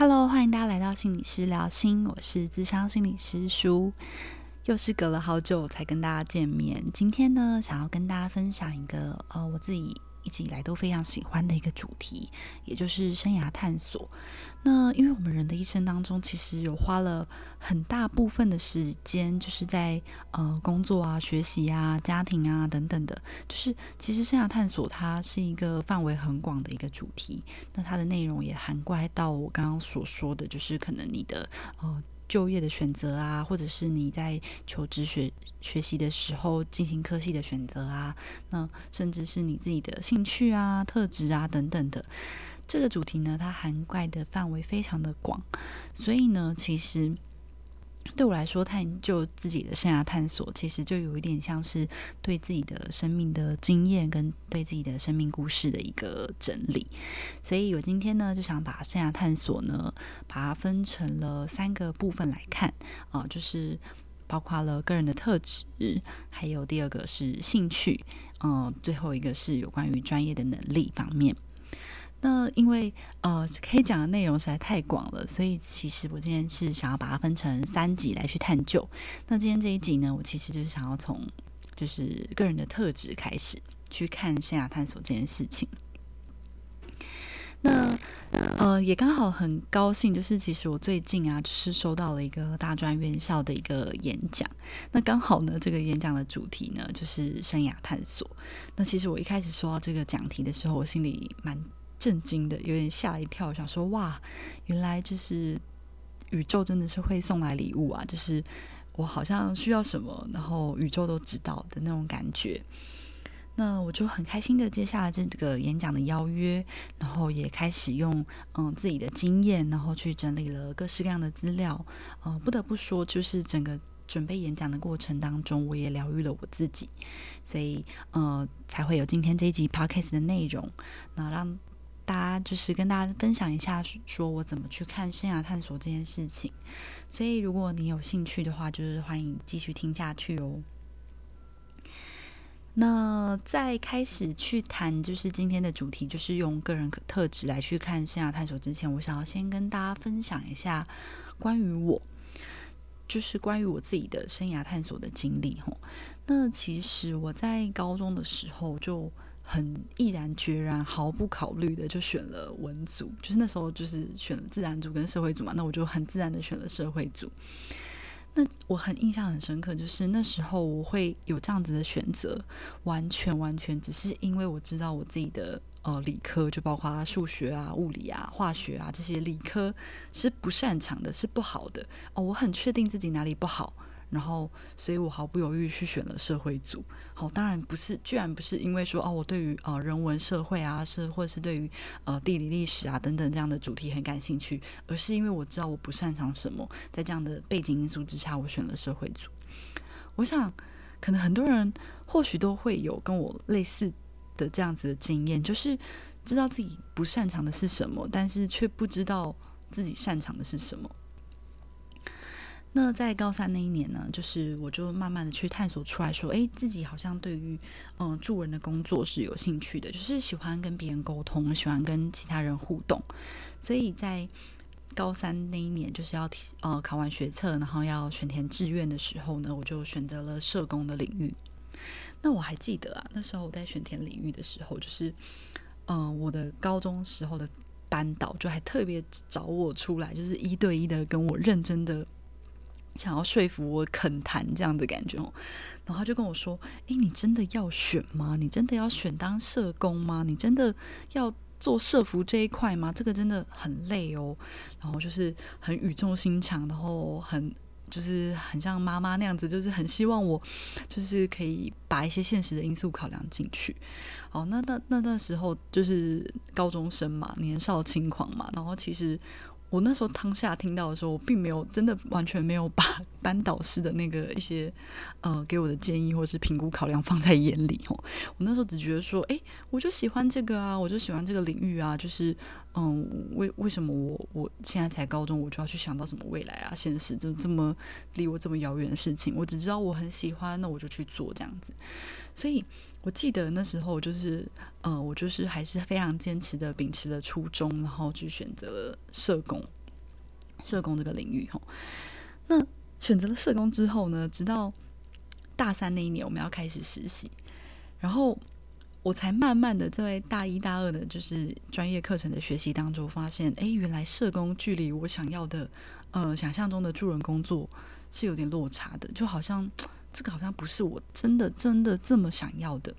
Hello，欢迎大家来到心理师聊心，我是智商心理师舒，又是隔了好久才跟大家见面。今天呢，想要跟大家分享一个呃，我自己。一直以来都非常喜欢的一个主题，也就是生涯探索。那因为我们人的一生当中，其实有花了很大部分的时间，就是在呃工作啊、学习啊、家庭啊等等的。就是其实生涯探索它是一个范围很广的一个主题。那它的内容也涵盖到我刚刚所说的就是可能你的呃。就业的选择啊，或者是你在求职学学习的时候进行科系的选择啊，那甚至是你自己的兴趣啊、特质啊等等的，这个主题呢，它涵盖的范围非常的广，所以呢，其实。对我来说，探究自己的生涯探索，其实就有一点像是对自己的生命的经验跟对自己的生命故事的一个整理。所以我今天呢，就想把生涯探索呢，把它分成了三个部分来看啊，就是包括了个人的特质，还有第二个是兴趣，嗯，最后一个是有关于专业的能力方面。那因为呃，可以讲的内容实在太广了，所以其实我今天是想要把它分成三集来去探究。那今天这一集呢，我其实就是想要从就是个人的特质开始去看生涯探索这件事情。那呃，也刚好很高兴，就是其实我最近啊，就是收到了一个大专院校的一个演讲。那刚好呢，这个演讲的主题呢，就是生涯探索。那其实我一开始收到这个讲题的时候，我心里蛮。震惊的，有点吓一跳，想说哇，原来就是宇宙真的是会送来礼物啊！就是我好像需要什么，然后宇宙都知道的那种感觉。那我就很开心的接下了这个演讲的邀约，然后也开始用嗯自己的经验，然后去整理了各式各样的资料。呃，不得不说，就是整个准备演讲的过程当中，我也疗愈了我自己，所以呃才会有今天这一集 podcast 的内容，那让。大家就是跟大家分享一下，说我怎么去看生涯探索这件事情。所以，如果你有兴趣的话，就是欢迎继续听下去哦。那在开始去谈就是今天的主题，就是用个人特质来去看生涯探索之前，我想要先跟大家分享一下关于我，就是关于我自己的生涯探索的经历。吼，那其实我在高中的时候就。很毅然决然、毫不考虑的就选了文组，就是那时候就是选了自然组跟社会组嘛，那我就很自然的选了社会组。那我很印象很深刻，就是那时候我会有这样子的选择，完全完全只是因为我知道我自己的呃理科，就包括数学啊、物理啊、化学啊这些理科是不擅长的，是不好的哦，我很确定自己哪里不好。然后，所以我毫不犹豫去选了社会组。好，当然不是，居然不是因为说哦，我对于呃人文社会啊，是或者是对于呃地理历史啊等等这样的主题很感兴趣，而是因为我知道我不擅长什么，在这样的背景因素之下，我选了社会组。我想，可能很多人或许都会有跟我类似的这样子的经验，就是知道自己不擅长的是什么，但是却不知道自己擅长的是什么。那在高三那一年呢，就是我就慢慢的去探索出来说，哎，自己好像对于嗯助人的工作是有兴趣的，就是喜欢跟别人沟通，喜欢跟其他人互动。所以在高三那一年，就是要呃考完学测，然后要选填志愿的时候呢，我就选择了社工的领域。那我还记得啊，那时候我在选填领域的时候，就是嗯我的高中时候的班导就还特别找我出来，就是一对一的跟我认真的。想要说服我肯谈这样的感觉哦，然后他就跟我说：“诶，你真的要选吗？你真的要选当社工吗？你真的要做社服这一块吗？这个真的很累哦。”然后就是很语重心长，然后很就是很像妈妈那样子，就是很希望我就是可以把一些现实的因素考量进去。好，那那那那时候就是高中生嘛，年少轻狂嘛，然后其实。我那时候当下听到的时候，我并没有真的完全没有把班导师的那个一些呃给我的建议或者是评估考量放在眼里哦。我那时候只觉得说，哎，我就喜欢这个啊，我就喜欢这个领域啊，就是嗯，为为什么我我现在才高中，我就要去想到什么未来啊、现实这这么离我这么遥远的事情？我只知道我很喜欢，那我就去做这样子。所以。我记得那时候就是，呃，我就是还是非常坚持的秉持了初衷，然后去选择了社工。社工这个领域。吼，那选择了社工之后呢，直到大三那一年，我们要开始实习，然后我才慢慢的在大一大二的，就是专业课程的学习当中，发现，哎，原来社工距离我想要的，呃，想象中的助人工作是有点落差的，就好像这个好像不是我真的真的这么想要的。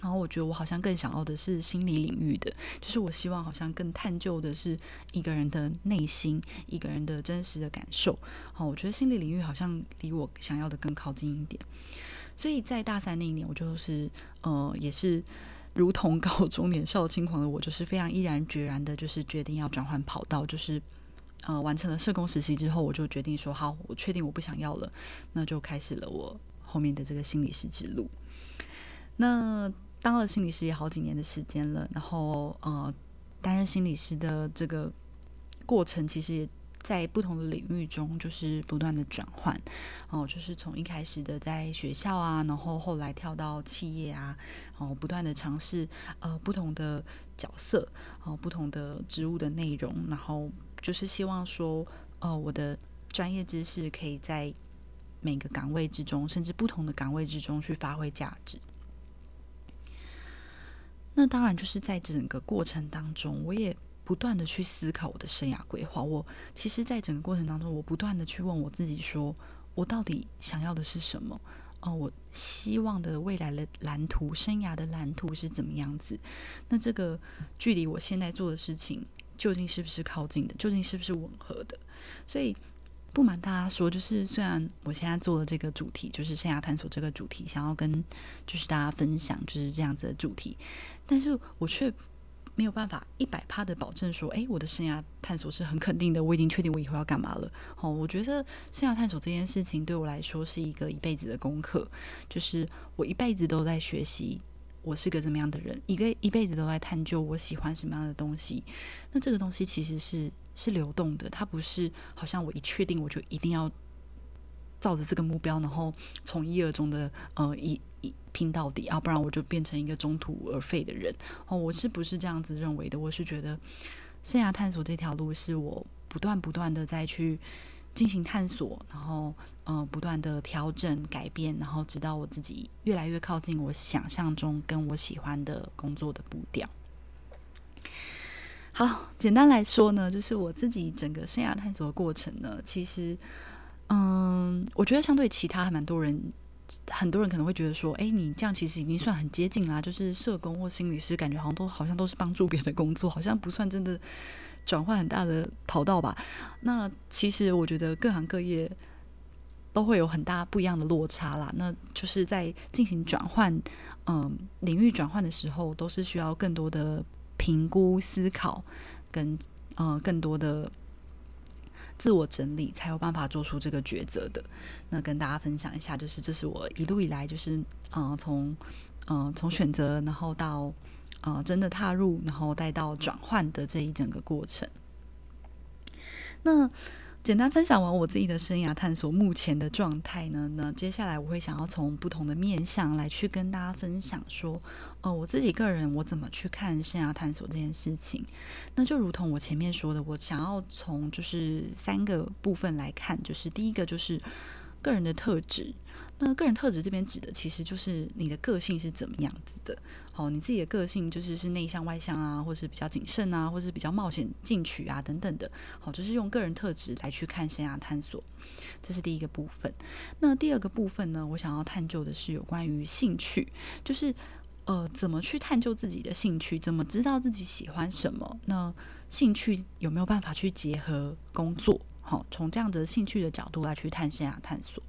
然后我觉得我好像更想要的是心理领域的，就是我希望好像更探究的是一个人的内心，一个人的真实的感受。好，我觉得心理领域好像离我想要的更靠近一点。所以在大三那一年，我就是呃，也是如同高中年少轻狂的我，就是非常毅然决然的，就是决定要转换跑道，就是呃，完成了社工实习之后，我就决定说好，我确定我不想要了，那就开始了我后面的这个心理师之路。那当了心理师也好几年的时间了，然后呃，担任心理师的这个过程，其实也在不同的领域中就是不断的转换哦，就是从一开始的在学校啊，然后后来跳到企业啊，哦，不断的尝试呃不同的角色哦，不同的职务的内容，然后就是希望说呃我的专业知识可以在每个岗位之中，甚至不同的岗位之中去发挥价值。那当然就是在整个过程当中，我也不断的去思考我的生涯规划。我其实，在整个过程当中，我不断的去问我自己：说我到底想要的是什么？哦，我希望的未来的蓝图、生涯的蓝图是怎么样子？那这个距离我现在做的事情，究竟是不是靠近的？究竟是不是吻合的？所以。不瞒大家说，就是虽然我现在做的这个主题，就是生涯探索这个主题，想要跟就是大家分享就是这样子的主题，但是我却没有办法一百趴的保证说，哎，我的生涯探索是很肯定的，我已经确定我以后要干嘛了。好，我觉得生涯探索这件事情对我来说是一个一辈子的功课，就是我一辈子都在学习。我是个怎么样的人？一个一辈子都在探究我喜欢什么样的东西。那这个东西其实是是流动的，它不是好像我一确定我就一定要照着这个目标，然后从一而终的呃一一拼到底啊，不然我就变成一个中途而废的人。哦，我是不是这样子认为的？我是觉得生涯探索这条路是我不断不断的再去。进行探索，然后呃不断的调整改变，然后直到我自己越来越靠近我想象中跟我喜欢的工作的步调。好，简单来说呢，就是我自己整个生涯探索的过程呢，其实嗯，我觉得相对其他还蛮多人，很多人可能会觉得说，哎，你这样其实已经算很接近啦，就是社工或心理师，感觉好像都好像都是帮助别人的工作，好像不算真的。转换很大的跑道吧，那其实我觉得各行各业都会有很大不一样的落差啦。那就是在进行转换，嗯，领域转换的时候，都是需要更多的评估、思考，跟呃更多的自我整理，才有办法做出这个抉择的。那跟大家分享一下，就是这是我一路以来，就是嗯，从嗯从选择，然后到。呃，真的踏入，然后再到转换的这一整个过程。那简单分享完我自己的生涯探索目前的状态呢？那接下来我会想要从不同的面向来去跟大家分享说，呃，我自己个人我怎么去看生涯探索这件事情。那就如同我前面说的，我想要从就是三个部分来看，就是第一个就是个人的特质。那个人特质这边指的其实就是你的个性是怎么样子的。好，你自己的个性就是是内向外向啊，或是比较谨慎啊，或是比较冒险进取啊等等的。好，就是用个人特质来去看生涯探索，这是第一个部分。那第二个部分呢，我想要探究的是有关于兴趣，就是呃怎么去探究自己的兴趣，怎么知道自己喜欢什么？那兴趣有没有办法去结合工作？好，从这样的兴趣的角度来去探生涯探索。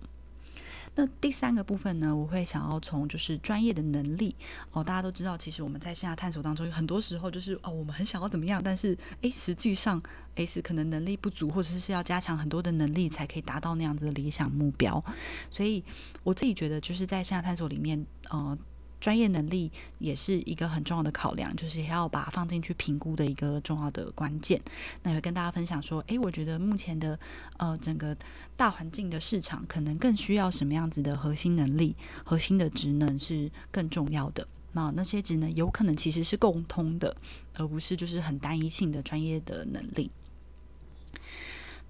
那第三个部分呢，我会想要从就是专业的能力哦，大家都知道，其实我们在线下探索当中，很多时候就是哦，我们很想要怎么样，但是诶，实际上诶是可能能力不足，或者是要加强很多的能力才可以达到那样子的理想目标。所以我自己觉得，就是在线下探索里面，呃。专业能力也是一个很重要的考量，就是要把放进去评估的一个重要的关键。那也会跟大家分享说，诶，我觉得目前的呃整个大环境的市场，可能更需要什么样子的核心能力、核心的职能是更重要的。那那些职能有可能其实是共通的，而不是就是很单一性的专业的能力。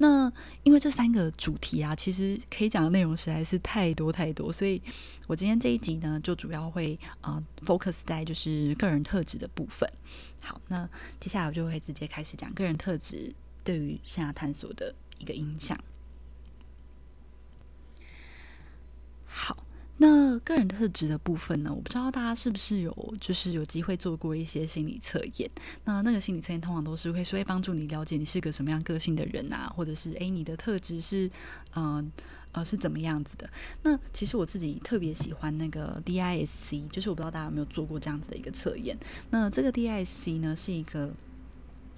那因为这三个主题啊，其实可以讲的内容实在是太多太多，所以我今天这一集呢，就主要会啊 focus 在就是个人特质的部分。好，那接下来我就会直接开始讲个人特质对于生涯探索的一个影响。好。那个人特质的部分呢？我不知道大家是不是有，就是有机会做过一些心理测验。那那个心理测验通常都是会说，会帮助你了解你是个什么样个性的人啊，或者是诶，你的特质是，嗯呃，是怎么样子的？那其实我自己特别喜欢那个 DISC，就是我不知道大家有没有做过这样子的一个测验。那这个 DISC 呢，是一个。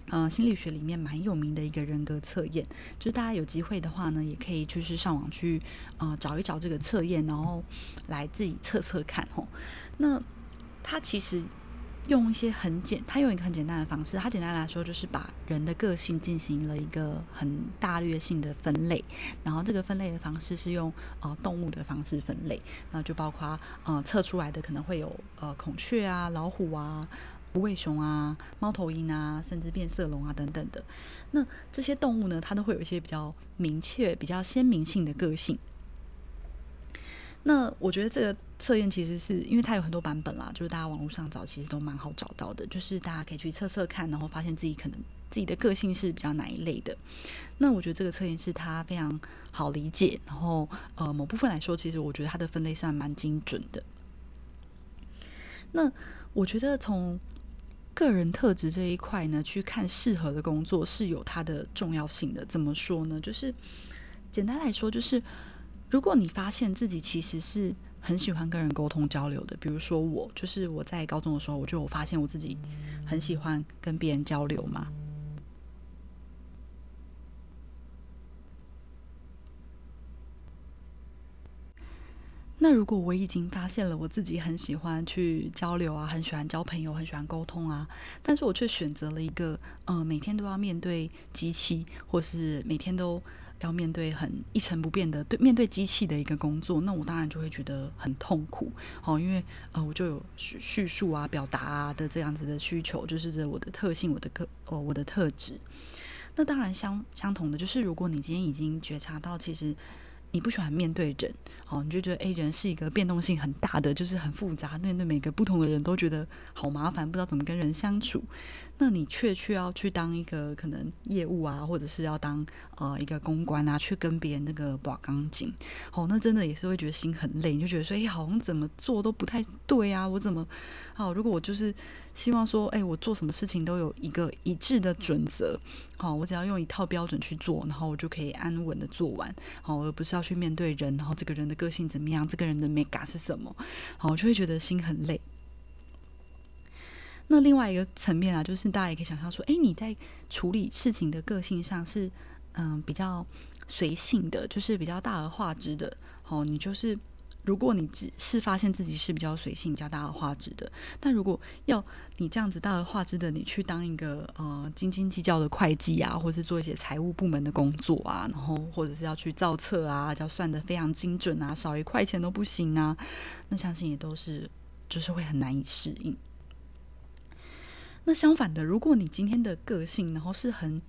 呃，心理学里面蛮有名的一个人格测验，就是大家有机会的话呢，也可以就是上网去呃找一找这个测验，然后来自己测测看吼。那它其实用一些很简，它用一个很简单的方式，它简单来说就是把人的个性进行了一个很大略性的分类，然后这个分类的方式是用呃动物的方式分类，那就包括呃测出来的可能会有呃孔雀啊、老虎啊。无尾熊啊、猫头鹰啊，甚至变色龙啊等等的，那这些动物呢，它都会有一些比较明确、比较鲜明性的个性。那我觉得这个测验其实是因为它有很多版本啦，就是大家网络上找其实都蛮好找到的，就是大家可以去测测看，然后发现自己可能自己的个性是比较哪一类的。那我觉得这个测验是它非常好理解，然后呃某部分来说，其实我觉得它的分类算蛮精准的。那我觉得从个人特质这一块呢，去看适合的工作是有它的重要性的。怎么说呢？就是简单来说，就是如果你发现自己其实是很喜欢跟人沟通交流的，比如说我，就是我在高中的时候，我就发现我自己很喜欢跟别人交流嘛。那如果我已经发现了我自己很喜欢去交流啊，很喜欢交朋友，很喜欢沟通啊，但是我却选择了一个呃每天都要面对机器，或是每天都要面对很一成不变的对面对机器的一个工作，那我当然就会觉得很痛苦哦，因为呃我就有叙叙述啊、表达啊的这样子的需求，就是这我的特性、我的个哦我的特质。那当然相相同的就是，如果你今天已经觉察到，其实。你不喜欢面对人，哦，你就觉得诶，人是一个变动性很大的，就是很复杂，面对每个不同的人都觉得好麻烦，不知道怎么跟人相处。那你却却要去当一个可能业务啊，或者是要当呃一个公关啊，去跟别人那个把钢筋，哦，那真的也是会觉得心很累，你就觉得说，诶，好像怎么做都不太对啊，我怎么，好，如果我就是。希望说，哎，我做什么事情都有一个一致的准则，好，我只要用一套标准去做，然后我就可以安稳的做完，好，而不是要去面对人，然后这个人的个性怎么样，这个人的美感是什么，好，我就会觉得心很累。那另外一个层面啊，就是大家也可以想象说，哎，你在处理事情的个性上是嗯比较随性的，就是比较大而化之的，好，你就是。如果你只是发现自己是比较随性、比较大而化之的，但如果要你这样子大而化之的，你去当一个呃斤斤计较的会计啊，或是做一些财务部门的工作啊，然后或者是要去造册啊，要算的非常精准啊，少一块钱都不行啊，那相信也都是就是会很难以适应。那相反的，如果你今天的个性，然后是很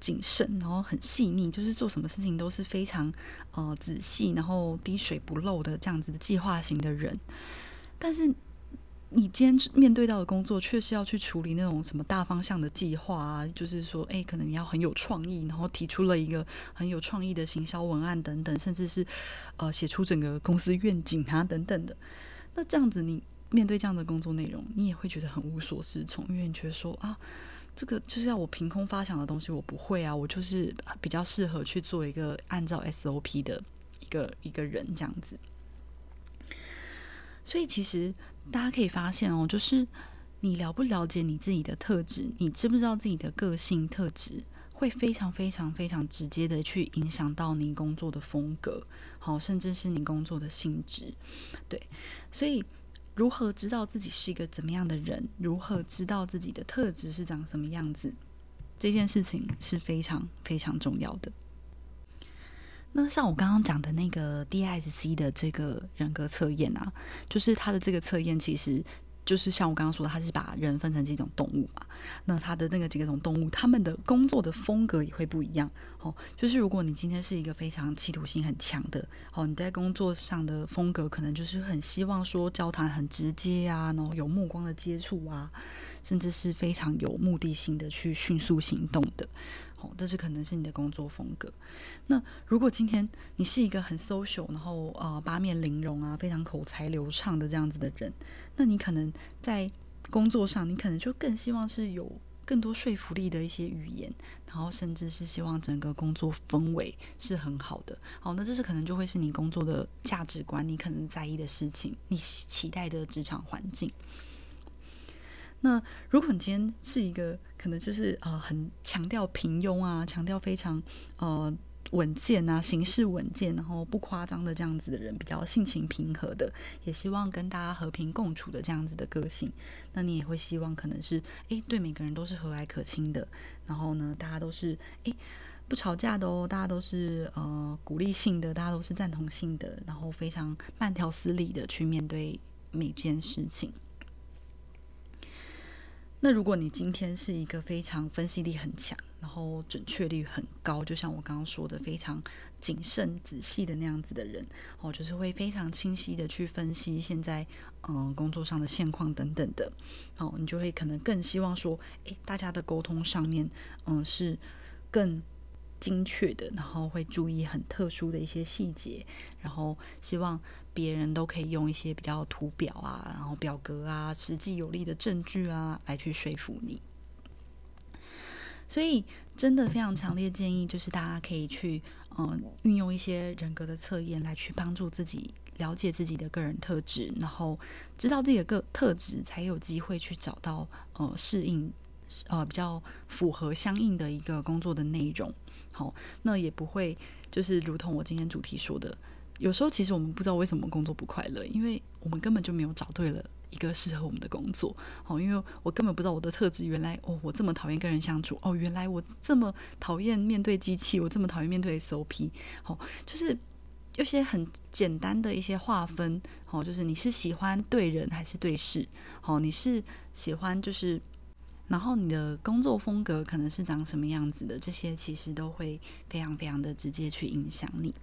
谨慎，然后很细腻，就是做什么事情都是非常呃仔细，然后滴水不漏的这样子的计划型的人。但是你今天面对到的工作，却是要去处理那种什么大方向的计划啊，就是说，哎，可能你要很有创意，然后提出了一个很有创意的行销文案等等，甚至是呃写出整个公司愿景啊等等的。那这样子，你面对这样的工作内容，你也会觉得很无所适从，因为你觉得说啊。这个就是要我凭空发想的东西，我不会啊，我就是比较适合去做一个按照 SOP 的一个一个人这样子。所以其实大家可以发现哦，就是你了不了解你自己的特质，你知不知道自己的个性特质，会非常非常非常直接的去影响到你工作的风格，好，甚至是你工作的性质。对，所以。如何知道自己是一个怎么样的人？如何知道自己的特质是长什么样子？这件事情是非常非常重要的。那像我刚刚讲的那个 DSC 的这个人格测验啊，就是它的这个测验其实就是像我刚刚说的，他是把人分成几种动物嘛。那他的那个几种动物，他们的工作的风格也会不一样。哦，就是如果你今天是一个非常企图心很强的，哦，你在工作上的风格可能就是很希望说交谈很直接啊，然后有目光的接触啊，甚至是非常有目的性的去迅速行动的。哦，这是可能是你的工作风格。那如果今天你是一个很 social，然后呃八面玲珑啊，非常口才流畅的这样子的人，那你可能在工作上，你可能就更希望是有更多说服力的一些语言，然后甚至是希望整个工作氛围是很好的。好，那这是可能就会是你工作的价值观，你可能在意的事情，你期待的职场环境。那如果你今天是一个就是呃很强调平庸啊，强调非常呃稳健啊，行事稳健，然后不夸张的这样子的人，比较性情平和的，也希望跟大家和平共处的这样子的个性，那你也会希望可能是诶，对每个人都是和蔼可亲的，然后呢大家都是诶，不吵架的哦，大家都是呃鼓励性的，大家都是赞同性的，然后非常慢条斯理的去面对每件事情。那如果你今天是一个非常分析力很强，然后准确率很高，就像我刚刚说的，非常谨慎仔细的那样子的人，哦，就是会非常清晰的去分析现在嗯工作上的现况等等的，哦，你就会可能更希望说，诶，大家的沟通上面，嗯，是更。精确的，然后会注意很特殊的一些细节，然后希望别人都可以用一些比较图表啊，然后表格啊，实际有力的证据啊，来去说服你。所以，真的非常强烈建议，就是大家可以去嗯运用一些人格的测验来去帮助自己了解自己的个人特质，然后知道自己的个特质，才有机会去找到呃适应呃比较符合相应的一个工作的内容。好，那也不会就是如同我今天主题说的，有时候其实我们不知道为什么工作不快乐，因为我们根本就没有找对了一个适合我们的工作。好，因为我根本不知道我的特质，原来哦，我这么讨厌跟人相处，哦，原来我这么讨厌面对机器，我这么讨厌面对 SOP。好，就是有些很简单的一些划分，好，就是你是喜欢对人还是对事？好，你是喜欢就是。然后你的工作风格可能是长什么样子的，这些其实都会非常非常的直接去影响你。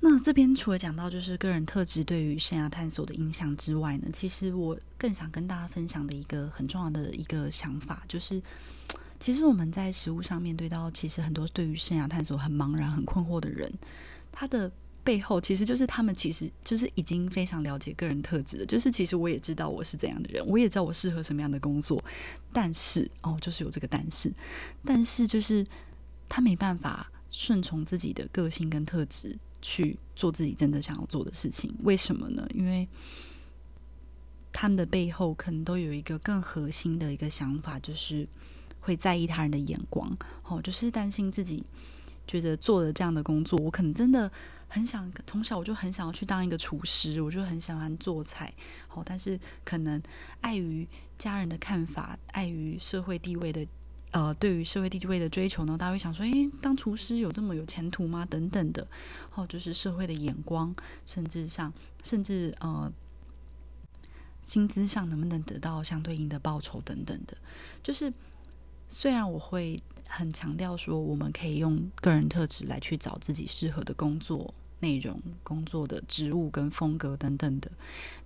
那这边除了讲到就是个人特质对于生涯探索的影响之外呢，其实我更想跟大家分享的一个很重要的一个想法，就是其实我们在实物上面对到，其实很多对于生涯探索很茫然、很困惑的人，他的。背后其实就是他们，其实就是已经非常了解个人特质了。就是其实我也知道我是怎样的人，我也知道我适合什么样的工作。但是哦，就是有这个但是，但是就是他没办法顺从自己的个性跟特质去做自己真的想要做的事情。为什么呢？因为他们的背后可能都有一个更核心的一个想法，就是会在意他人的眼光。哦，就是担心自己觉得做了这样的工作，我可能真的。很想从小我就很想要去当一个厨师，我就很喜欢做菜。好，但是可能碍于家人的看法，碍于社会地位的呃，对于社会地位的追求呢，大家会想说：，诶，当厨师有这么有前途吗？等等的。哦，就是社会的眼光，甚至上，甚至呃，薪资上能不能得到相对应的报酬等等的。就是虽然我会。很强调说，我们可以用个人特质来去找自己适合的工作内容、工作的职务跟风格等等的。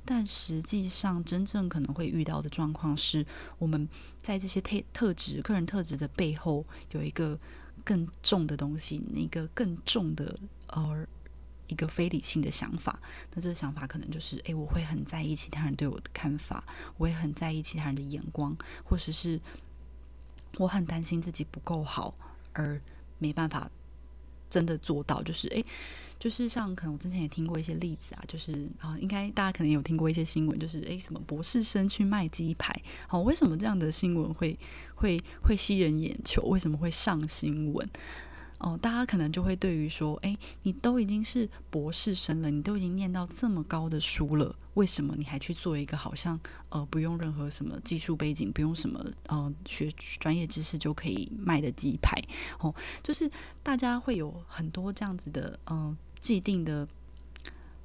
但实际上，真正可能会遇到的状况是，我们在这些特特质、个人特质的背后，有一个更重的东西，那个更重的呃一个非理性的想法。那这个想法可能就是：诶，我会很在意其他人对我的看法，我也很在意其他人的眼光，或者是。我很担心自己不够好，而没办法真的做到。就是诶，就是像可能我之前也听过一些例子啊，就是啊，应该大家可能有听过一些新闻，就是诶，什么博士生去卖鸡排，好，为什么这样的新闻会会会吸人眼球？为什么会上新闻？哦，大家可能就会对于说，哎，你都已经是博士生了，你都已经念到这么高的书了，为什么你还去做一个好像呃不用任何什么技术背景，不用什么呃学专业知识就可以卖的鸡排？哦，就是大家会有很多这样子的嗯既定的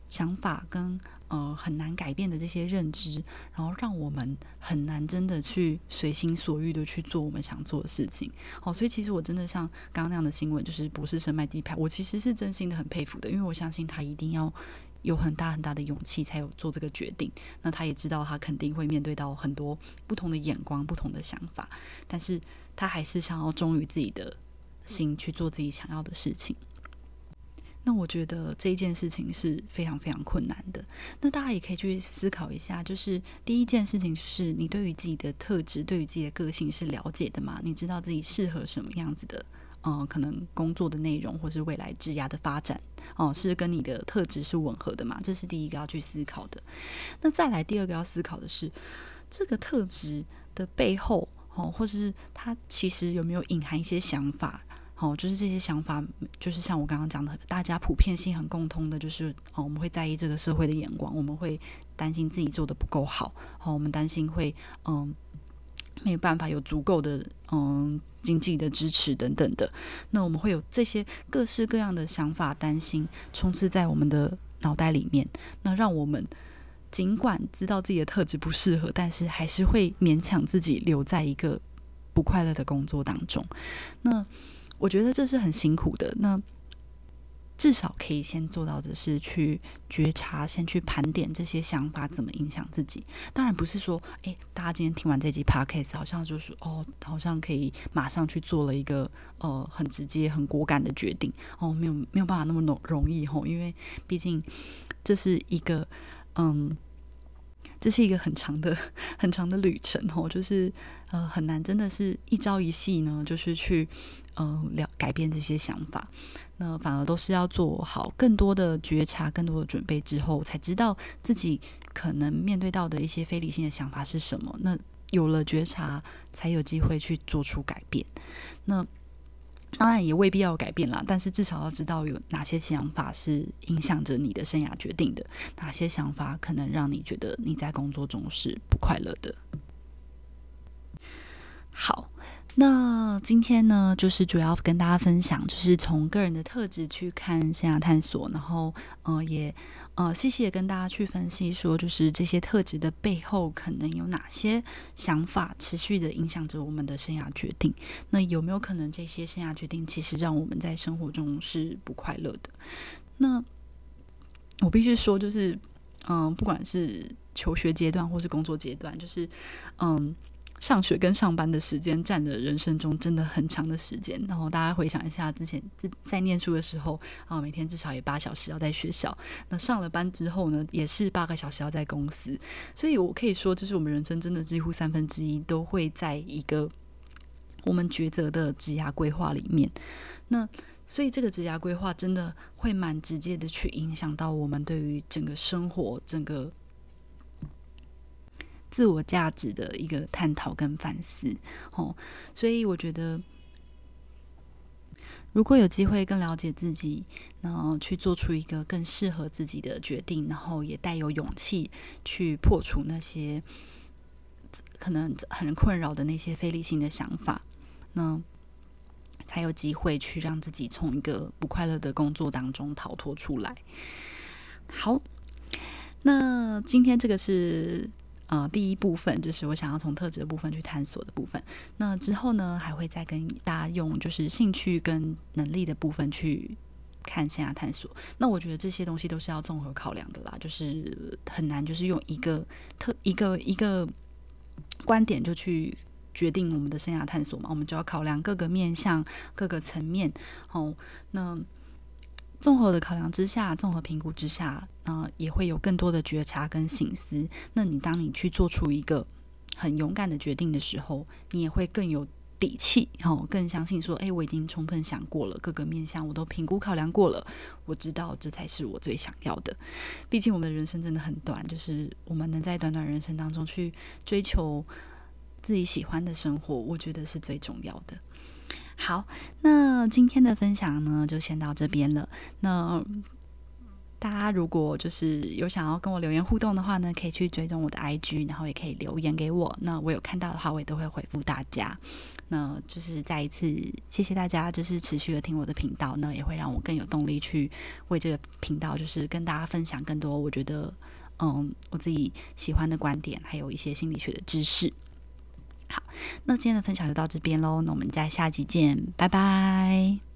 想法跟呃很难改变的这些认知，然后让我们很难真的去随心所欲的去做我们想做的事情。好，所以其实我真的像刚刚那样的新闻，就是博士生卖鸡排，我其实是真心的很佩服的，因为我相信他一定要有很大很大的勇气才有做这个决定。那他也知道他肯定会面对到很多不同的眼光、不同的想法，但是他还是想要忠于自己的心去做自己想要的事情。那我觉得这一件事情是非常非常困难的。那大家也可以去思考一下，就是第一件事情是你对于自己的特质、对于自己的个性是了解的吗？你知道自己适合什么样子的？嗯，可能工作的内容或是未来职涯的发展，哦，是跟你的特质是吻合的嘛？这是第一个要去思考的。那再来第二个要思考的是，这个特质的背后，哦，或是它其实有没有隐含一些想法？好，就是这些想法，就是像我刚刚讲的，大家普遍性很共通的，就是哦，我们会在意这个社会的眼光，我们会担心自己做的不够好，好，我们担心会嗯没有办法有足够的嗯经济的支持等等的，那我们会有这些各式各样的想法、担心充斥在我们的脑袋里面，那让我们尽管知道自己的特质不适合，但是还是会勉强自己留在一个不快乐的工作当中，那。我觉得这是很辛苦的。那至少可以先做到的是去觉察，先去盘点这些想法怎么影响自己。当然不是说，哎，大家今天听完这集 podcast，好像就是哦，好像可以马上去做了一个呃很直接、很果敢的决定。哦，没有没有办法那么容容易吼，因为毕竟这是一个嗯。这是一个很长的、很长的旅程哦，就是呃很难，真的是一朝一夕呢，就是去嗯了改变这些想法，那反而都是要做好更多的觉察、更多的准备之后，才知道自己可能面对到的一些非理性的想法是什么。那有了觉察，才有机会去做出改变。那。当然也未必要改变啦，但是至少要知道有哪些想法是影响着你的生涯决定的，哪些想法可能让你觉得你在工作中是不快乐的。好。那今天呢，就是主要跟大家分享，就是从个人的特质去看生涯探索，然后呃也呃细细的跟大家去分析，说就是这些特质的背后可能有哪些想法持续的影响着我们的生涯决定。那有没有可能这些生涯决定其实让我们在生活中是不快乐的？那我必须说，就是嗯，不管是求学阶段或是工作阶段，就是嗯。上学跟上班的时间占了人生中真的很长的时间。然后大家回想一下，之前在在念书的时候啊，每天至少也八小时要在学校。那上了班之后呢，也是八个小时要在公司。所以我可以说，就是我们人生真的几乎三分之一都会在一个我们抉择的职涯规划里面。那所以这个职涯规划真的会蛮直接的去影响到我们对于整个生活整个。自我价值的一个探讨跟反思，哦，所以我觉得，如果有机会更了解自己，然后去做出一个更适合自己的决定，然后也带有勇气去破除那些可能很困扰的那些非理性的想法，那才有机会去让自己从一个不快乐的工作当中逃脱出来。好，那今天这个是。呃，第一部分就是我想要从特质的部分去探索的部分。那之后呢，还会再跟大家用就是兴趣跟能力的部分去看线下探索。那我觉得这些东西都是要综合考量的啦，就是很难就是用一个特一个一个观点就去决定我们的生涯探索嘛。我们就要考量各个面向、各个层面。哦，那。综合的考量之下，综合评估之下，呃，也会有更多的觉察跟醒思。那你当你去做出一个很勇敢的决定的时候，你也会更有底气，哦，更相信说，哎，我已经充分想过了各个面向，我都评估考量过了，我知道这才是我最想要的。毕竟我们的人生真的很短，就是我们能在短短人生当中去追求自己喜欢的生活，我觉得是最重要的。好，那今天的分享呢，就先到这边了。那大家如果就是有想要跟我留言互动的话呢，可以去追踪我的 IG，然后也可以留言给我。那我有看到的话，我也都会回复大家。那就是再一次谢谢大家，就是持续的听我的频道，那也会让我更有动力去为这个频道，就是跟大家分享更多我觉得嗯我自己喜欢的观点，还有一些心理学的知识。好，那今天的分享就到这边喽，那我们在下集见，拜拜。